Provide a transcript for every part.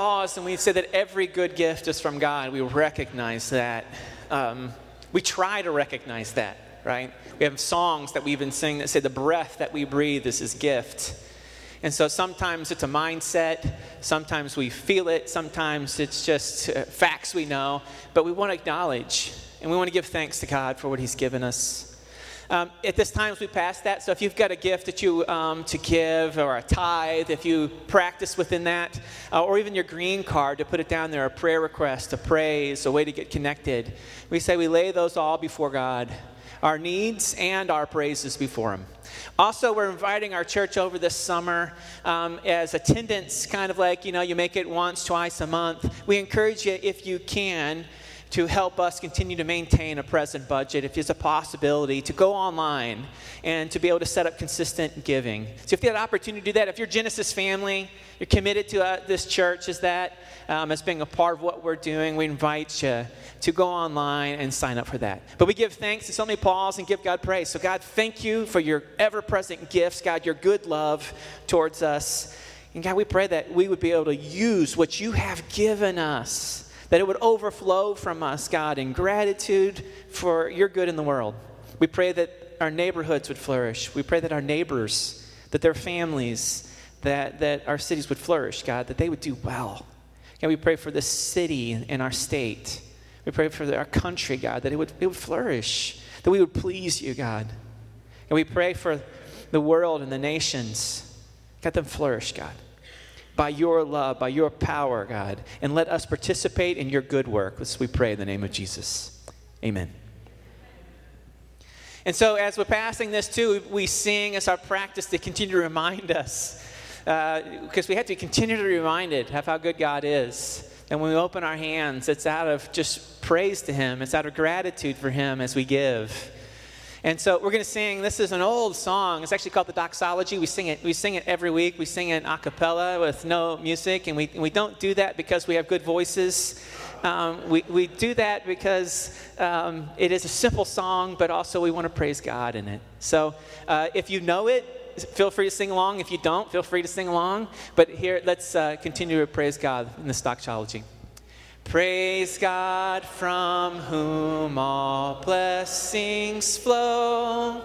and we say that every good gift is from God, we recognize that. Um, we try to recognize that, right? We have songs that we even sing that say the breath that we breathe is His gift. And so sometimes it's a mindset, sometimes we feel it, sometimes it's just uh, facts we know, but we want to acknowledge and we want to give thanks to God for what He's given us. Um, at this time, as we pass that, so if you've got a gift that you um, to give or a tithe, if you practice within that, uh, or even your green card to put it down there, a prayer request, a praise, a way to get connected, we say we lay those all before God, our needs and our praises before Him. Also, we're inviting our church over this summer um, as attendance, kind of like, you know, you make it once, twice a month. We encourage you, if you can, to help us continue to maintain a present budget, if there's a possibility, to go online and to be able to set up consistent giving. So, if you have the opportunity to do that, if you're Genesis family, you're committed to uh, this church as that, um, as being a part of what we're doing, we invite you to go online and sign up for that. But we give thanks and so many pause and give God praise. So, God, thank you for your ever present gifts, God, your good love towards us. And God, we pray that we would be able to use what you have given us that it would overflow from us, God, in gratitude for your good in the world. We pray that our neighborhoods would flourish. We pray that our neighbors, that their families, that, that our cities would flourish, God, that they would do well. God, we pray for the city and our state. We pray for our country, God, that it would, it would flourish, that we would please you, God. And we pray for the world and the nations. Let them flourish, God by your love, by your power, God, and let us participate in your good work. Let's we pray in the name of Jesus. Amen. And so, as we're passing this too, we sing as our practice to continue to remind us, because uh, we have to continue to be reminded of how good God is. And when we open our hands, it's out of just praise to Him, it's out of gratitude for Him as we give. And so we're going to sing. This is an old song. It's actually called the Doxology. We sing it. We sing it every week. We sing it a cappella with no music, and we we don't do that because we have good voices. Um, we we do that because um, it is a simple song, but also we want to praise God in it. So uh, if you know it, feel free to sing along. If you don't, feel free to sing along. But here, let's uh, continue to praise God in the Doxology. Praise God from whom all blessings flow.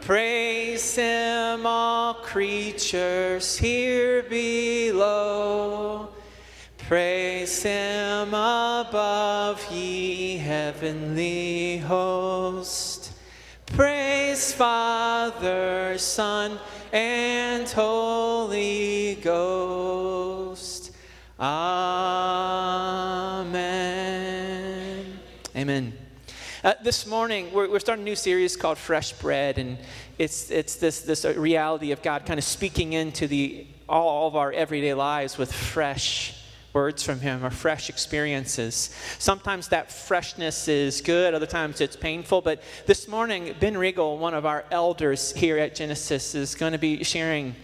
Praise Him, all creatures here below. Praise Him above, ye heavenly host. Praise Father, Son, and Holy Ghost. Amen. Amen. Uh, this morning, we're, we're, starting a new series called Fresh Bread, and it's, it's this, this reality of God kind of speaking into the, all, all of our everyday lives with fresh words from Him or fresh experiences. Sometimes that freshness is good, other times it's painful. But this morning, Ben Regal, one of our elders here at Genesis, is going to be sharing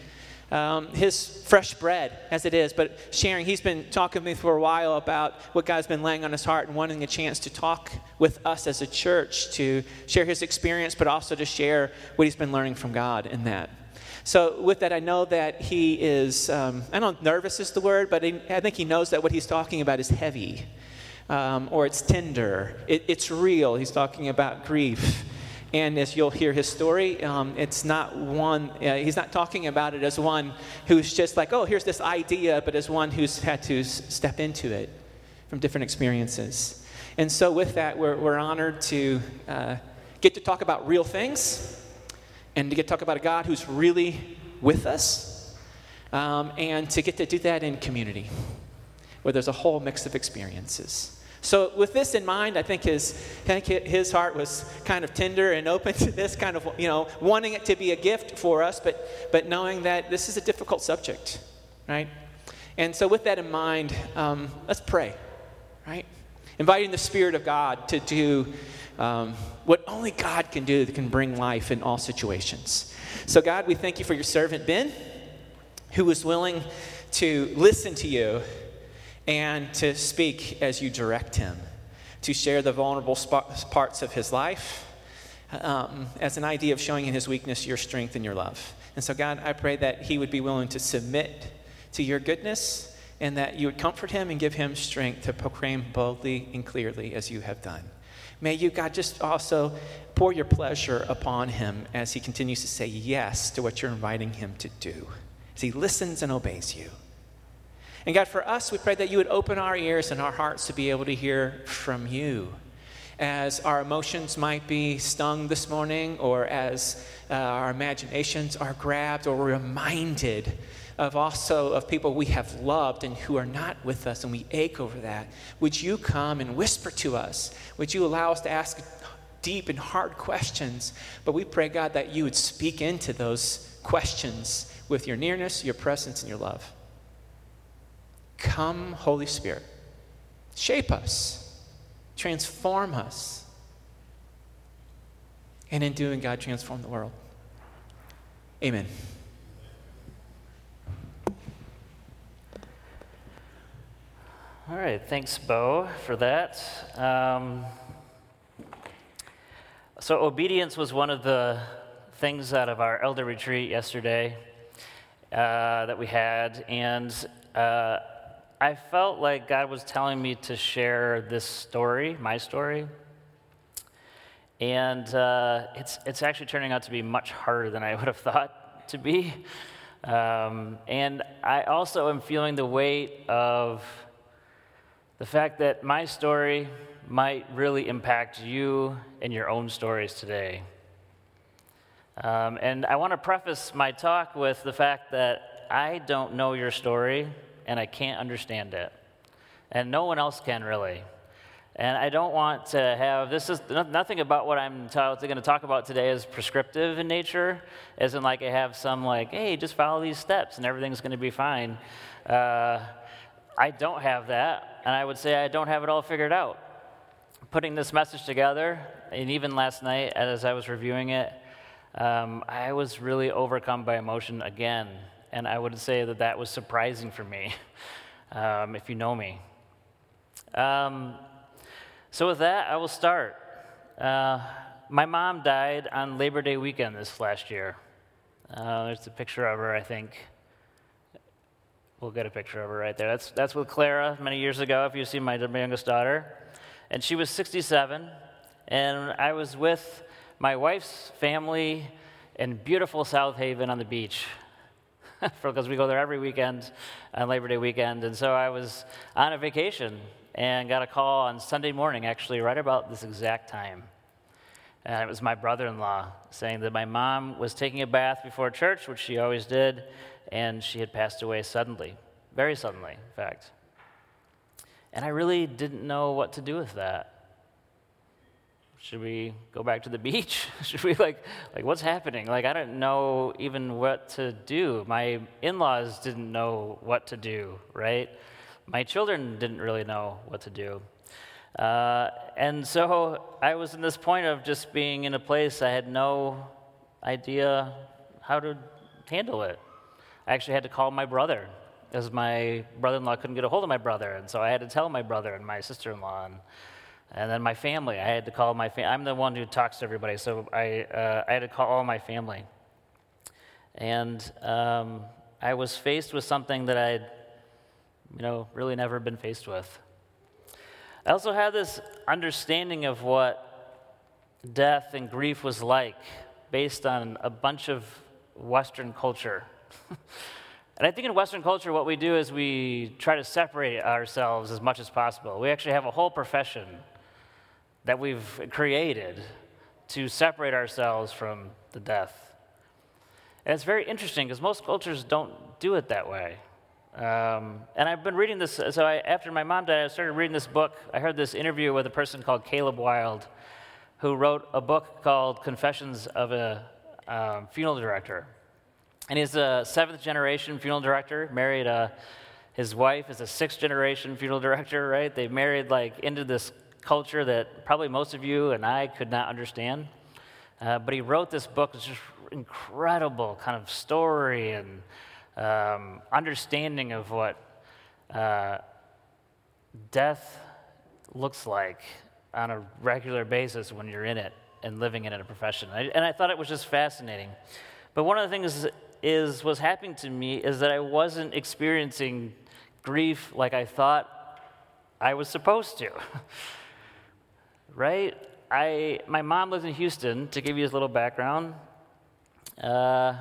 um, his fresh bread as it is, but sharing, he's been talking to me for a while about what God's been laying on his heart and wanting a chance to talk with us as a church to share his experience, but also to share what he's been learning from God in that. So, with that, I know that he is, um, I don't know, nervous is the word, but he, I think he knows that what he's talking about is heavy um, or it's tender, it, it's real. He's talking about grief. And as you'll hear his story, um, it's not one, uh, he's not talking about it as one who's just like, oh, here's this idea, but as one who's had to s- step into it from different experiences. And so, with that, we're, we're honored to uh, get to talk about real things and to get to talk about a God who's really with us um, and to get to do that in community where there's a whole mix of experiences. So, with this in mind, I think his, I think his heart was kind of tender and open to this kind of, you know, wanting it to be a gift for us, but, but knowing that this is a difficult subject, right? And so, with that in mind, um, let's pray, right? Inviting the Spirit of God to do um, what only God can do that can bring life in all situations. So, God, we thank you for your servant Ben, who was willing to listen to you and to speak as you direct him, to share the vulnerable parts of his life um, as an idea of showing in his weakness your strength and your love. And so, God, I pray that he would be willing to submit to your goodness and that you would comfort him and give him strength to proclaim boldly and clearly as you have done. May you, God, just also pour your pleasure upon him as he continues to say yes to what you're inviting him to do, as he listens and obeys you. And God, for us, we pray that you would open our ears and our hearts to be able to hear from you. As our emotions might be stung this morning, or as uh, our imaginations are grabbed, or reminded of also of people we have loved and who are not with us, and we ache over that. Would you come and whisper to us? Would you allow us to ask deep and hard questions? But we pray, God, that you would speak into those questions with your nearness, your presence, and your love. Come, Holy Spirit, shape us, transform us. And in doing, God, transform the world. Amen. All right, thanks, Bo, for that. Um, so, obedience was one of the things out of our elder retreat yesterday uh, that we had, and uh, I felt like God was telling me to share this story, my story. And uh, it's, it's actually turning out to be much harder than I would have thought to be. Um, and I also am feeling the weight of the fact that my story might really impact you and your own stories today. Um, and I want to preface my talk with the fact that I don't know your story and I can't understand it. And no one else can really. And I don't want to have this is nothing about what I'm going to talk about today is prescriptive in nature, in like I have some like, hey, just follow these steps and everything's going to be fine. Uh, I don't have that, and I would say I don't have it all figured out. Putting this message together, and even last night as I was reviewing it, um, I was really overcome by emotion again and I would say that that was surprising for me, um, if you know me. Um, so, with that, I will start. Uh, my mom died on Labor Day weekend this last year. Uh, there's a picture of her, I think. We'll get a picture of her right there. That's, that's with Clara many years ago, if you've seen my, my youngest daughter. And she was 67, and I was with my wife's family in beautiful South Haven on the beach. because we go there every weekend on Labor Day weekend. And so I was on a vacation and got a call on Sunday morning, actually, right about this exact time. And it was my brother in law saying that my mom was taking a bath before church, which she always did, and she had passed away suddenly, very suddenly, in fact. And I really didn't know what to do with that. Should we go back to the beach? Should we like like what's happening? Like I don't know even what to do. My in-laws didn't know what to do, right? My children didn't really know what to do. Uh, and so I was in this point of just being in a place I had no idea how to handle it. I actually had to call my brother, as my brother in law couldn't get a hold of my brother. And so I had to tell my brother and my sister in law. And and then my family, I had to call my family. I'm the one who talks to everybody, so I, uh, I had to call all my family. And um, I was faced with something that I'd, you know, really never been faced with. I also had this understanding of what death and grief was like based on a bunch of Western culture. And I think in Western culture, what we do is we try to separate ourselves as much as possible. We actually have a whole profession that we've created to separate ourselves from the death. And it's very interesting because most cultures don't do it that way. Um, and I've been reading this, so I, after my mom died, I started reading this book. I heard this interview with a person called Caleb Wilde, who wrote a book called Confessions of a um, Funeral Director. And he's a seventh generation funeral director, married a, uh, his wife is a sixth generation funeral director, right? They married like into this culture that probably most of you and I could not understand. Uh, but he wrote this book, it's just incredible kind of story and um, understanding of what uh, death looks like on a regular basis when you're in it and living in it in a profession. I, and I thought it was just fascinating. But one of the things is was happening to me is that I wasn't experiencing grief like I thought I was supposed to. right? I, my mom lives in Houston, to give you a little background. Uh,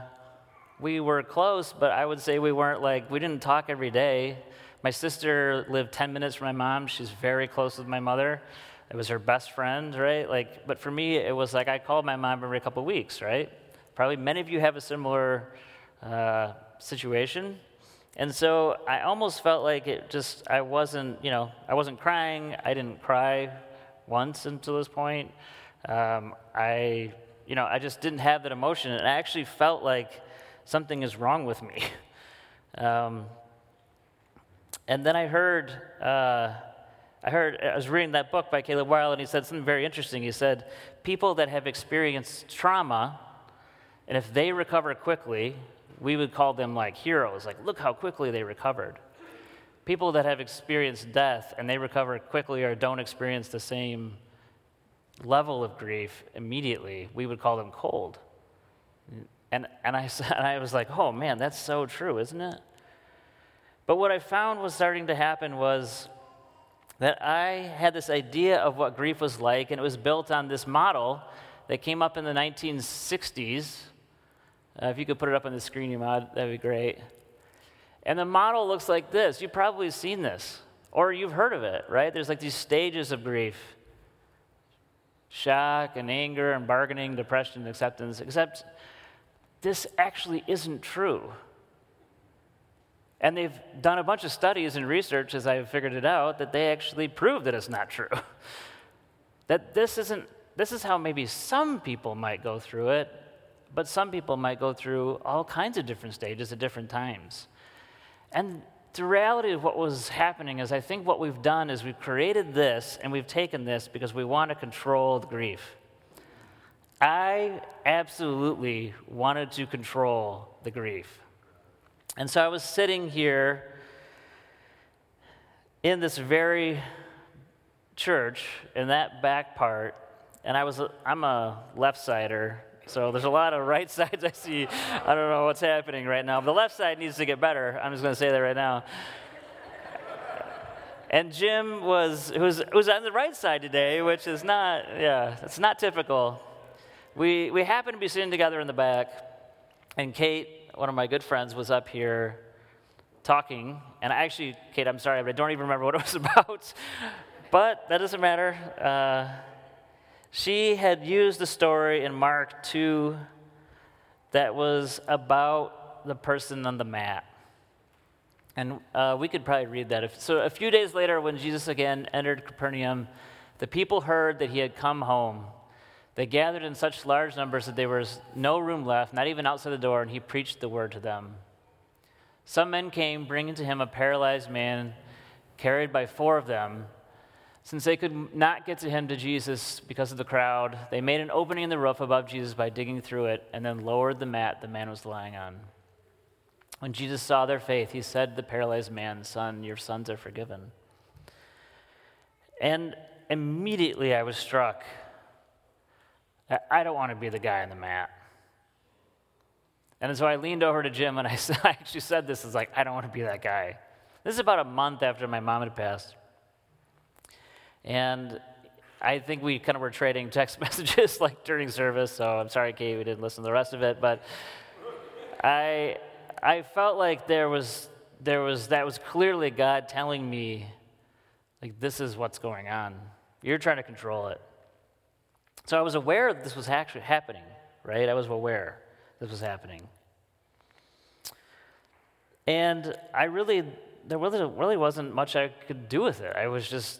we were close, but I would say we weren't like, we didn't talk every day. My sister lived 10 minutes from my mom. She's very close with my mother. It was her best friend, right? Like, but for me, it was like I called my mom every couple of weeks, right? Probably many of you have a similar uh, situation. And so I almost felt like it just, I wasn't, you know, I wasn't crying. I didn't cry once until this point. Um, I, you know, I just didn't have that emotion. And I actually felt like something is wrong with me. Um, and then I heard, uh, I heard, I was reading that book by Caleb Wilde, and he said something very interesting. He said, people that have experienced trauma, and if they recover quickly, we would call them like heroes. Like, look how quickly they recovered. People that have experienced death and they recover quickly or don't experience the same level of grief immediately, we would call them cold. And, and, I, and I was like, oh man, that's so true, isn't it? But what I found was starting to happen was that I had this idea of what grief was like, and it was built on this model that came up in the 1960s. Uh, if you could put it up on the screen, you might, that'd be great. And the model looks like this. You've probably seen this, or you've heard of it, right? There's like these stages of grief shock and anger and bargaining, depression, and acceptance, except this actually isn't true. And they've done a bunch of studies and research as I've figured it out that they actually prove that it's not true. that this isn't, this is how maybe some people might go through it, but some people might go through all kinds of different stages at different times. And the reality of what was happening is I think what we've done is we've created this and we've taken this because we want to control the grief. I absolutely wanted to control the grief. And so I was sitting here in this very church in that back part, and I was I'm a left sider, so there's a lot of right sides I see. I don't know what's happening right now. The left side needs to get better. I'm just going to say that right now. And Jim was was was on the right side today, which is not yeah, it's not typical. We we happened to be sitting together in the back, and Kate one of my good friends was up here talking, and I actually, Kate, I'm sorry, but I don't even remember what it was about. but that doesn't matter. Uh, she had used the story in Mark 2 that was about the person on the mat. And uh, we could probably read that. So, a few days later, when Jesus again entered Capernaum, the people heard that he had come home. They gathered in such large numbers that there was no room left, not even outside the door, and he preached the word to them. Some men came, bringing to him a paralyzed man carried by four of them. Since they could not get to him to Jesus because of the crowd, they made an opening in the roof above Jesus by digging through it and then lowered the mat the man was lying on. When Jesus saw their faith, he said to the paralyzed man, Son, your sons are forgiven. And immediately I was struck I don't want to be the guy on the mat. And so I leaned over to Jim and I, I actually said this is like, I don't want to be that guy. This is about a month after my mom had passed. And I think we kind of were trading text messages like during service, so I'm sorry, Kate, we didn't listen to the rest of it. But I, I felt like there was, there was, that was clearly God telling me, like, this is what's going on. You're trying to control it. So I was aware that this was actually happening, right? I was aware this was happening. And I really, there really, really wasn't much I could do with it. I was just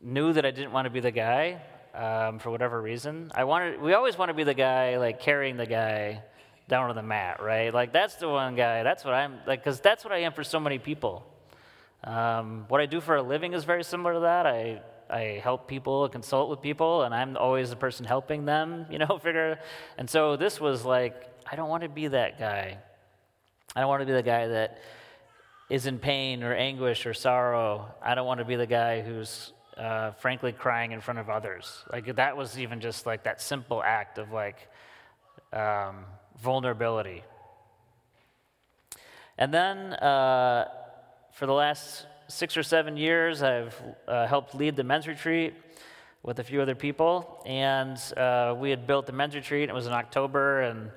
knew that I didn't want to be the guy um, for whatever reason. I wanted, we always want to be the guy, like carrying the guy down on the mat, right? Like that's the one guy. That's what I'm like, because that's what I am for so many people. Um, what I do for a living is very similar to that. I I help people, consult with people, and I'm always the person helping them, you know, figure. And so this was like, I don't want to be that guy. I don't want to be the guy that is in pain or anguish or sorrow. I don't want to be the guy who's uh, frankly crying in front of others. Like that was even just like that simple act of like um, vulnerability. And then uh, for the last six or seven years, I've uh, helped lead the men's retreat with a few other people. And uh, we had built the men's retreat. It was in October, and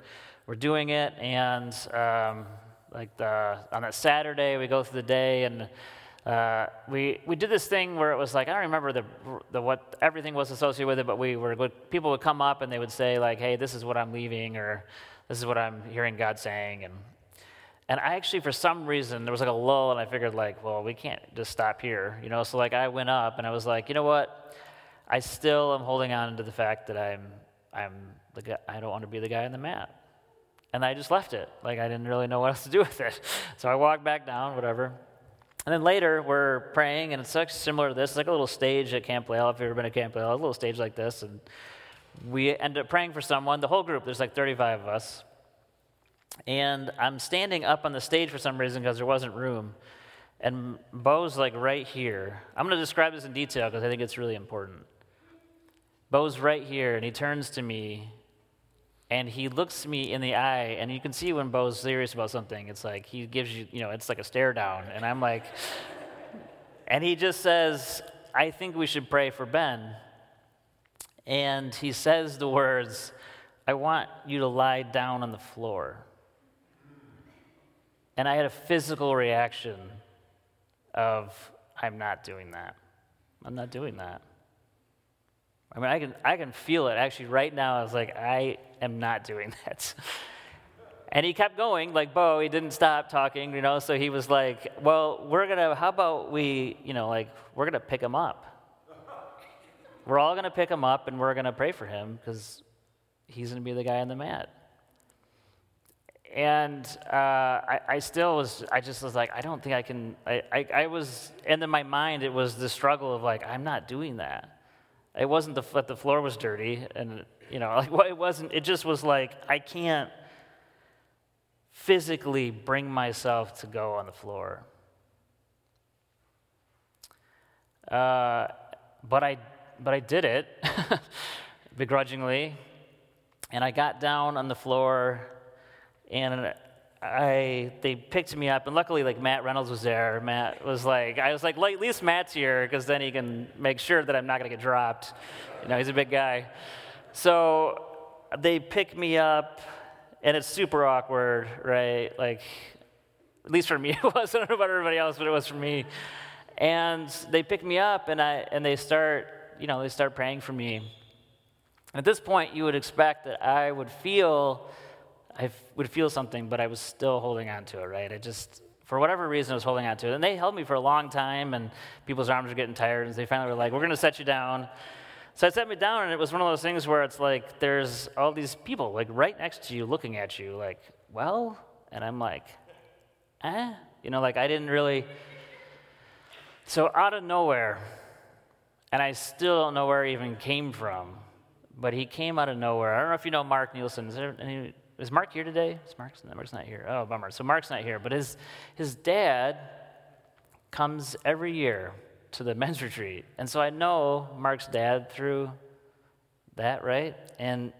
we're doing it. And um, like the, on that Saturday, we go through the day, and uh, we we did this thing where it was like I don't remember the, the what everything was associated with it, but we were people would come up and they would say like, "Hey, this is what I'm leaving," or "This is what I'm hearing God saying," and and I actually, for some reason, there was like a lull, and I figured, like, well, we can't just stop here, you know? So, like, I went up and I was like, you know what? I still am holding on to the fact that I'm, I'm the guy, I don't want to be the guy on the mat. And I just left it. Like, I didn't really know what else to do with it. So I walked back down, whatever. And then later, we're praying, and it's actually similar to this. It's like a little stage at Camp Lael, if you've ever been at Camp Lael, a little stage like this. And we end up praying for someone, the whole group, there's like 35 of us. And I'm standing up on the stage for some reason because there wasn't room. And Bo's like right here. I'm going to describe this in detail because I think it's really important. Bo's right here, and he turns to me and he looks me in the eye. And you can see when Bo's serious about something, it's like he gives you, you know, it's like a stare down. And I'm like, and he just says, I think we should pray for Ben. And he says the words, I want you to lie down on the floor. And I had a physical reaction of, I'm not doing that. I'm not doing that. I mean, I can, I can feel it actually right now. I was like, I am not doing that. And he kept going, like Bo, he didn't stop talking, you know, so he was like, well, we're gonna, how about we, you know, like, we're gonna pick him up. We're all gonna pick him up and we're gonna pray for him because he's gonna be the guy on the mat and uh, I, I, still was i just was like i don't think i can I, I, I, was and in my mind it was the struggle of like i'm not doing that it wasn't the, that the floor was dirty and you know like well, it wasn't it just was like i can't physically bring myself to go on the floor. Uh, but i but i did it begrudgingly. And i got down on the floor and I they picked me up, and luckily, like Matt Reynolds was there. Matt was like, I was like, at least Matt's here because then he can make sure that I'm not gonna get dropped. You know, he's a big guy. So they pick me up, and it's super awkward, right? Like, at least for me, it was. I don't know about everybody else, but it was for me. And they pick me up, and I and they start, you know, they start praying for me. At this point, you would expect that I would feel I would feel something, but I was still holding on to it, right? I just, for whatever reason, I was holding on to it. And they held me for a long time, and people's arms were getting tired, and they finally were like, we're going to set you down. So I set me down, and it was one of those things where it's like, there's all these people, like, right next to you, looking at you, like, well? And I'm like, eh? You know, like, I didn't really. So out of nowhere, and I still don't know where he even came from, but he came out of nowhere. I don't know if you know Mark Nielsen. Is there any is Mark here today? Is Mark's, Mark's not here. Oh, bummer. So Mark's not here. But his, his dad comes every year to the men's retreat. And so I know Mark's dad through that, right? And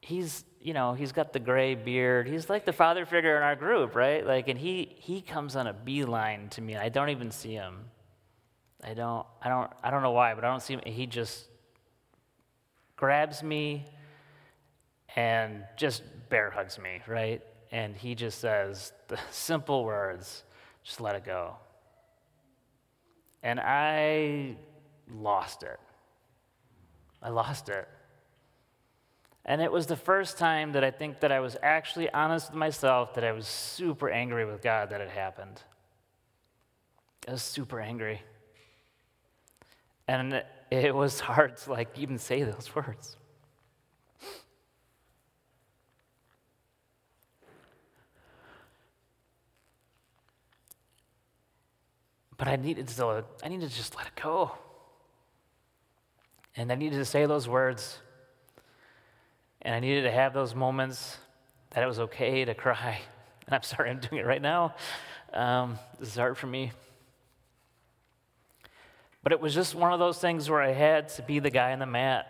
he's, you know, he's got the gray beard. He's like the father figure in our group, right? Like, and he, he comes on a beeline to me. I don't even see him. I don't, I don't, I don't know why, but I don't see him. He just grabs me and just bear hugs me, right? And he just says the simple words just let it go. And I lost it. I lost it. And it was the first time that I think that I was actually honest with myself that I was super angry with God that it happened. I was super angry. And it was hard to like even say those words. But I needed to, I needed to just let it go. And I needed to say those words. And I needed to have those moments that it was okay to cry. And I'm sorry I'm doing it right now. Um, this is hard for me. But it was just one of those things where I had to be the guy on the mat.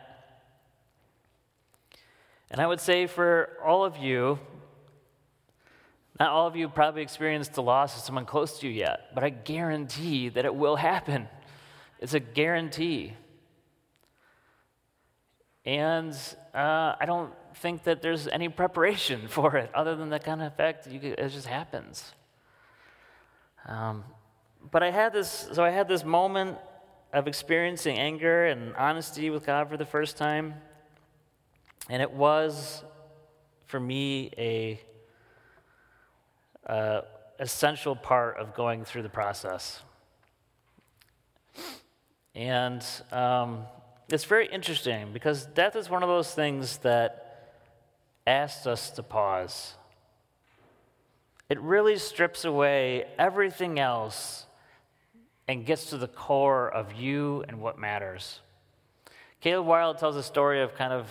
And I would say for all of you Not all of you probably experienced the loss of someone close to you yet, but I guarantee that it will happen. It's a guarantee. And uh, I don't think that there's any preparation for it other than the kind of fact you, it just happens. Um, but I had this, so I had this moment of experiencing anger and honesty with God for the first time. And it was, for me, a uh, essential part of going through the process. And um, it's very interesting because death is one of those things that asks us to pause. It really strips away everything else and gets to the core of you and what matters. Caleb Wilde tells a story of kind of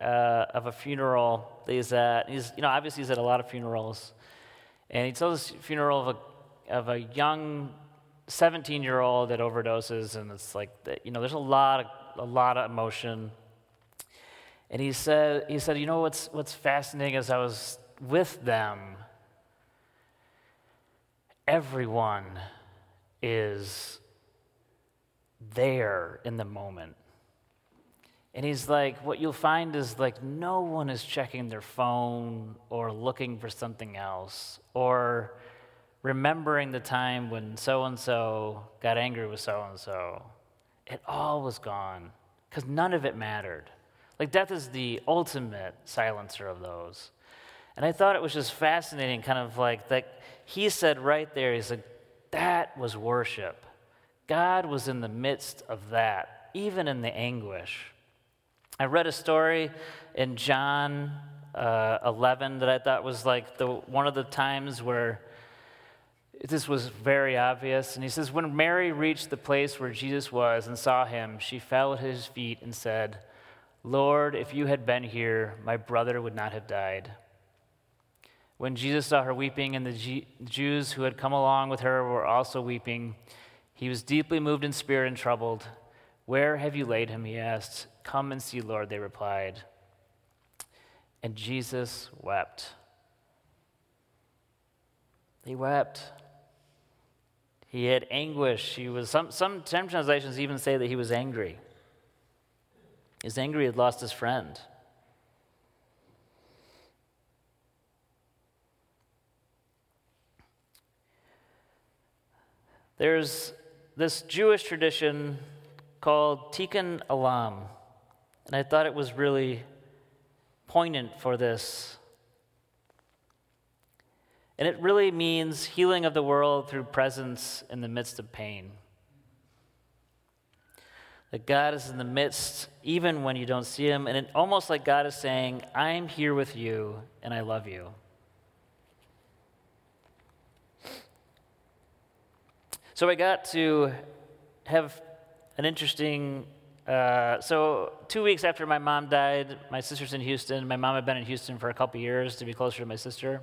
uh, of a funeral that he's at. He's, you know, obviously he's at a lot of funerals, and he tells this funeral of a of a young 17 year old that overdoses, and it's like you know, there's a lot of a lot of emotion. And he said, he said, you know what's what's fascinating is I was with them. Everyone is there in the moment. And he's like, what you'll find is like no one is checking their phone or looking for something else or remembering the time when so and so got angry with so and so. It all was gone because none of it mattered. Like death is the ultimate silencer of those. And I thought it was just fascinating, kind of like that he said right there, he's like, that was worship. God was in the midst of that, even in the anguish. I read a story in John uh, 11 that I thought was like the, one of the times where this was very obvious. And he says, When Mary reached the place where Jesus was and saw him, she fell at his feet and said, Lord, if you had been here, my brother would not have died. When Jesus saw her weeping and the G- Jews who had come along with her were also weeping, he was deeply moved in spirit and troubled. Where have you laid him? He asked. Come and see, Lord, they replied. And Jesus wept. He wept. He had anguish. He was some, some, some translations even say that he was angry. He's angry he had lost his friend. There's this Jewish tradition called Tikkun Olam, and I thought it was really poignant for this. And it really means healing of the world through presence in the midst of pain. That God is in the midst, even when you don't see Him, and it, almost like God is saying, I'm here with you and I love you. So I got to have an interesting. Uh, so two weeks after my mom died, my sister's in Houston. My mom had been in Houston for a couple years to be closer to my sister,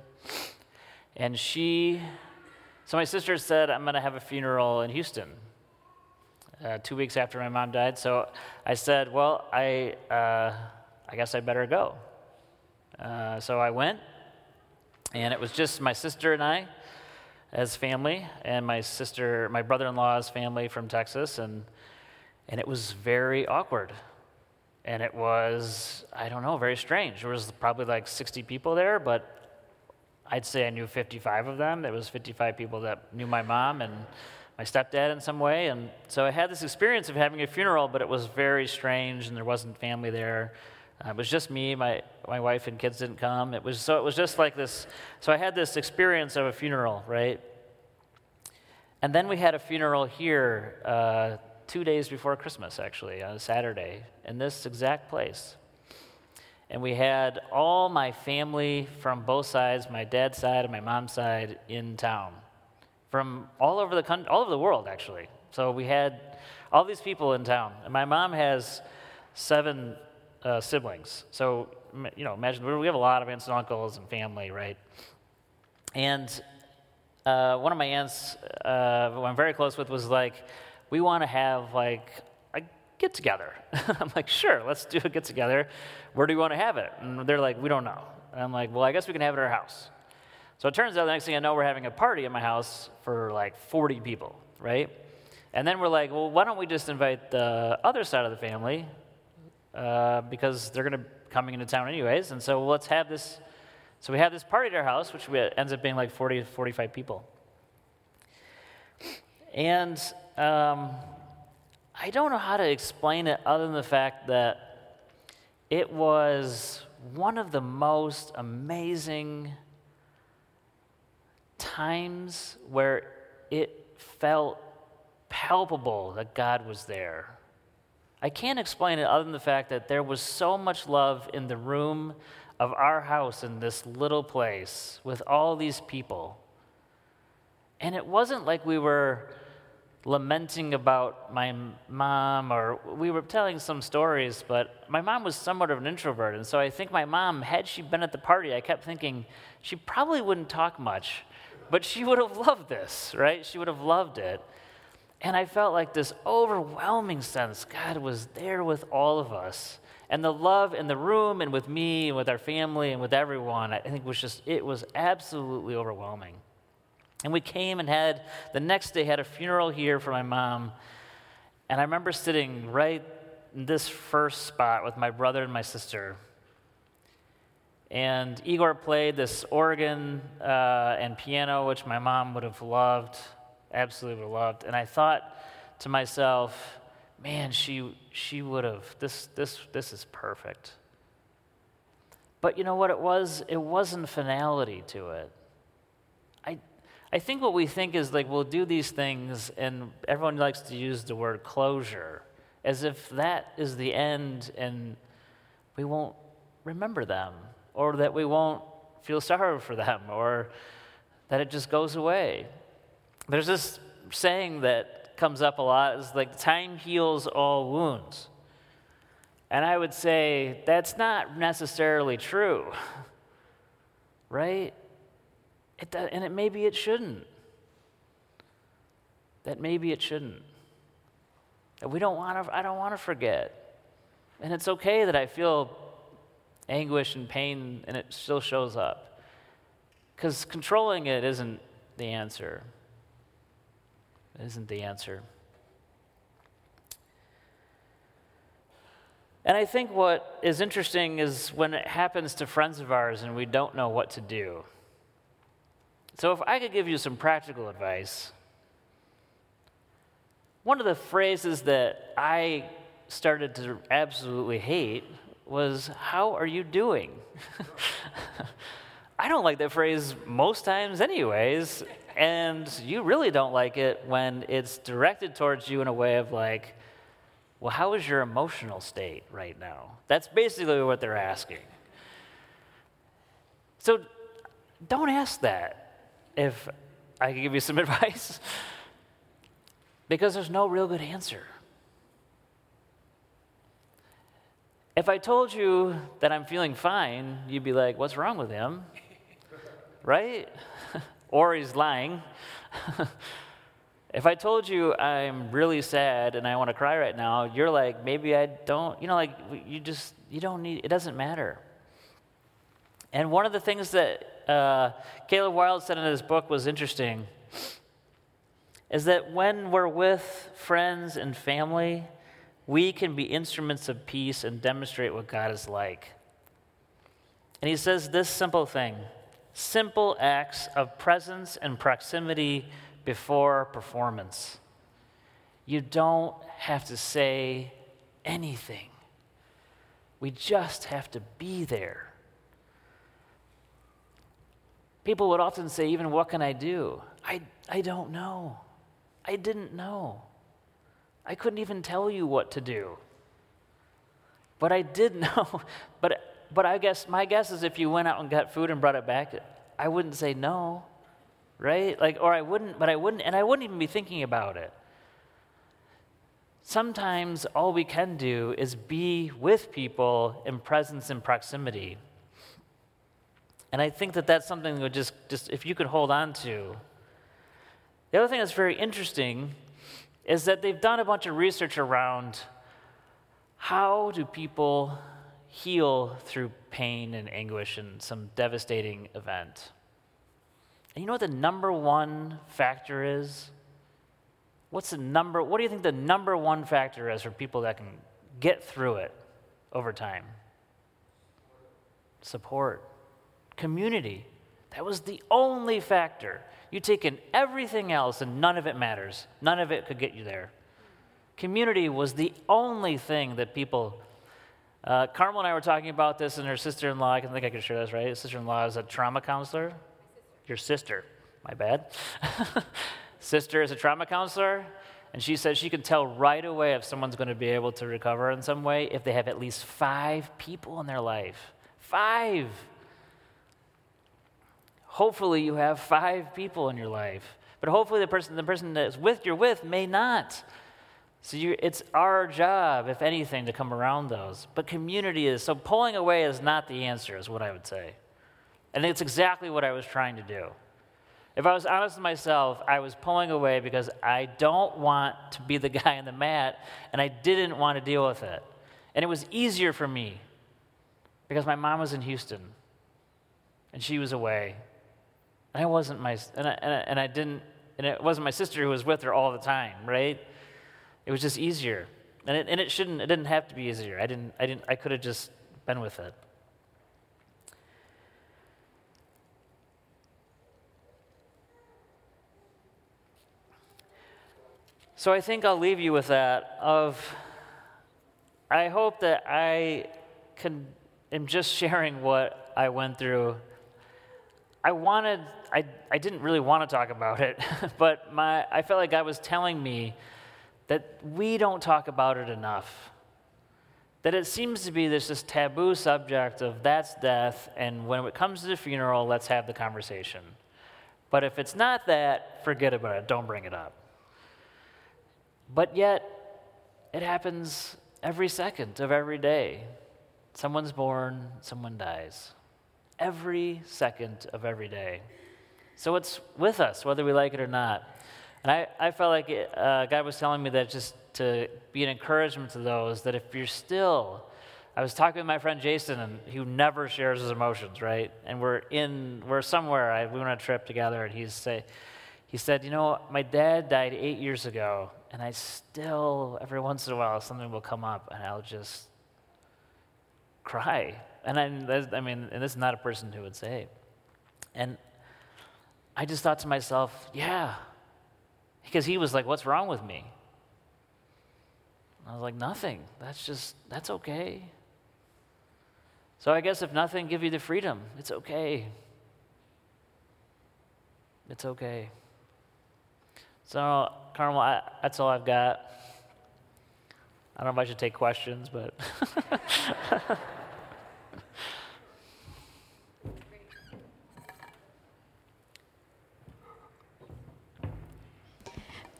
and she. So my sister said, "I'm going to have a funeral in Houston." Uh, two weeks after my mom died, so I said, "Well, I, uh, I guess I better go." Uh, so I went, and it was just my sister and I as family, and my sister, my brother in law's family from Texas, and, and it was very awkward. And it was, I don't know, very strange. There was probably like 60 people there, but I'd say I knew 55 of them. There was 55 people that knew my mom and my stepdad in some way. And so I had this experience of having a funeral, but it was very strange, and there wasn't family there. Uh, it was just me. My, my wife and kids didn't come. It was, so it was just like this. So I had this experience of a funeral, right? And then we had a funeral here uh, two days before Christmas, actually, on a Saturday, in this exact place. And we had all my family from both sides, my dad's side and my mom's side, in town, from all over the country, all over the world, actually. So we had all these people in town. And my mom has seven uh, siblings. So, you know, imagine we have a lot of aunts and uncles and family, right? And uh, one of my aunts, uh, who I'm very close with, was like, we want to have like a get together. I'm like, sure, let's do a get together. Where do you want to have it? And they're like, we don't know. And I'm like, well, I guess we can have it at our house. So it turns out the next thing I know, we're having a party at my house for like 40 people, right? And then we're like, well, why don't we just invite the other side of the family uh, because they're going to coming into town anyways. And so let's have this. So we have this party at our house, which ends up being like 40 to 45 people. And um, I don't know how to explain it other than the fact that it was one of the most amazing times where it felt palpable that God was there. I can't explain it other than the fact that there was so much love in the room of our house in this little place with all these people. And it wasn't like we were lamenting about my mom or we were telling some stories, but my mom was somewhat of an introvert. And so I think my mom, had she been at the party, I kept thinking she probably wouldn't talk much, but she would have loved this, right? She would have loved it. And I felt like this overwhelming sense God was there with all of us. And the love in the room and with me and with our family and with everyone, I think was just, it was absolutely overwhelming. And we came and had, the next day, had a funeral here for my mom. And I remember sitting right in this first spot with my brother and my sister. And Igor played this organ uh, and piano, which my mom would have loved absolutely would loved. And I thought to myself, man, she, she would have, this, this, this is perfect. But you know what it was? It wasn't finality to it. I, think what we think is like we'll do these things, and everyone likes to use the word closure as if that is the end and we won't remember them, or that we won't feel sorrow for them, or that it just goes away. There's this saying that comes up a lot is like time heals all wounds. And I would say that's not necessarily true. Right? It and it maybe it shouldn't. That maybe it shouldn't. That we don't want to I don't want to forget. And it's okay that I feel anguish and pain and it still shows up. Cuz controlling it isn't the answer isn't the answer. And I think what is interesting is when it happens to friends of ours and we don't know what to do. So, if I could give you some practical advice, one of the phrases that I started to absolutely hate was, How are you doing? I don't like that phrase most times, anyways. And you really don't like it when it's directed towards you in a way of like, well, how is your emotional state right now? That's basically what they're asking. So don't ask that if I could give you some advice, because there's no real good answer. If I told you that I'm feeling fine, you'd be like, what's wrong with him? right? or he's lying. if I told you I'm really sad and I want to cry right now, you're like, maybe I don't, you know, like you just, you don't need, it doesn't matter. And one of the things that uh, Caleb Wilde said in his book was interesting is that when we're with friends and family, we can be instruments of peace and demonstrate what God is like. And he says this simple thing simple acts of presence and proximity before performance. You don't have to say anything, we just have to be there. People would often say, even, what can I do? I, I don't know. I didn't know. I couldn't even tell you what to do. But I did know. But but I guess my guess is if you went out and got food and brought it back, I wouldn't say no, right? Like, or I wouldn't, but I wouldn't, and I wouldn't even be thinking about it. Sometimes all we can do is be with people in presence and proximity. And I think that that's something that would just, just if you could hold on to. The other thing that's very interesting is that they've done a bunch of research around how do people heal through pain and anguish and some devastating event. And you know what the number one factor is? What's the number, what do you think the number one factor is for people that can get through it over time? Support, community. That was the only factor. You take in everything else and none of it matters. None of it could get you there. Community was the only thing that people. Uh, Carmel and I were talking about this, and her sister in law, I think I can share this, right? Sister in law is a trauma counselor. Your sister, my bad. sister is a trauma counselor, and she says she can tell right away if someone's going to be able to recover in some way if they have at least five people in their life. Five. Hopefully, you have five people in your life, but hopefully, the person, the person that's with you're with may not. So you, it's our job, if anything, to come around those. But community is so pulling away is not the answer, is what I would say. And it's exactly what I was trying to do. If I was honest with myself, I was pulling away because I don't want to be the guy on the mat, and I didn't want to deal with it. And it was easier for me because my mom was in Houston, and she was away, I wasn't my, and I, and I, didn't, and it wasn't my sister who was with her all the time, right? It was just easier. And it, and it shouldn't, it didn't have to be easier. I didn't, I didn't, I could have just been with it. So I think I'll leave you with that of I hope that I can am just sharing what I went through. I wanted I, I didn't really want to talk about it, but my I felt like God was telling me that we don't talk about it enough. That it seems to be this, this taboo subject of that's death, and when it comes to the funeral, let's have the conversation. But if it's not that, forget about it, don't bring it up. But yet, it happens every second of every day. Someone's born, someone dies. Every second of every day. So it's with us, whether we like it or not. And I, I felt like it, uh, God was telling me that just to be an encouragement to those that if you're still, I was talking with my friend Jason, and he never shares his emotions, right? And we're in, we're somewhere. I, we went on a trip together, and he's say, he said, you know, my dad died eight years ago, and I still, every once in a while, something will come up, and I'll just cry. And I, I mean, and this is not a person who would say. And I just thought to myself, yeah, because he was like, What's wrong with me? I was like, Nothing. That's just, that's okay. So I guess if nothing give you the freedom, it's okay. It's okay. So, Carmel, I, that's all I've got. I don't know if I should take questions, but.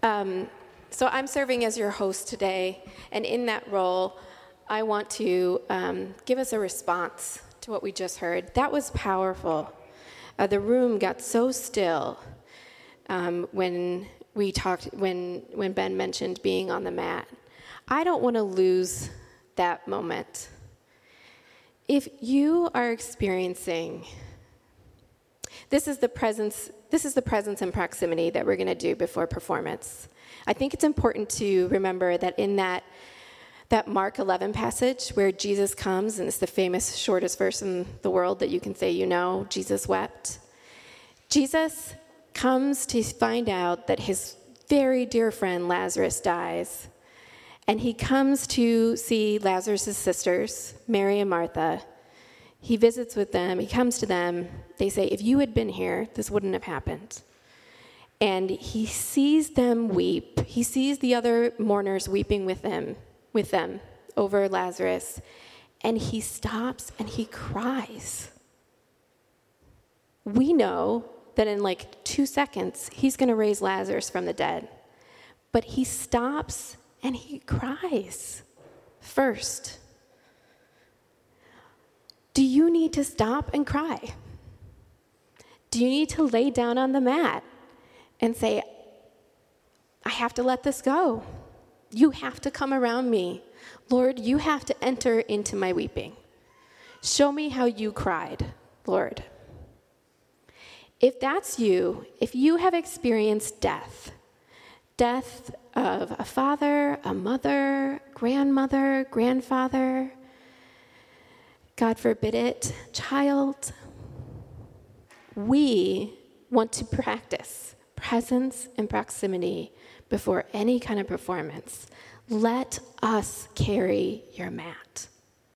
Um, so I'm serving as your host today, and in that role, I want to um, give us a response to what we just heard. That was powerful. Uh, the room got so still um, when we talked when when Ben mentioned being on the mat. I don't want to lose that moment. If you are experiencing this is the presence this is the presence and proximity that we're going to do before performance. I think it's important to remember that in that that Mark 11 passage where Jesus comes, and it's the famous shortest verse in the world that you can say you know, Jesus wept. Jesus comes to find out that his very dear friend Lazarus dies. And he comes to see Lazarus' sisters, Mary and Martha, he visits with them, he comes to them. They say, If you had been here, this wouldn't have happened. And he sees them weep. He sees the other mourners weeping with them, with them over Lazarus. And he stops and he cries. We know that in like two seconds, he's going to raise Lazarus from the dead. But he stops and he cries first. Do you need to stop and cry? Do you need to lay down on the mat and say, I have to let this go? You have to come around me. Lord, you have to enter into my weeping. Show me how you cried, Lord. if that's you, if you have experienced death, death of a father, a mother, grandmother, grandfather, God forbid it, child, we want to practice presence and proximity before any kind of performance. Let us carry your mat.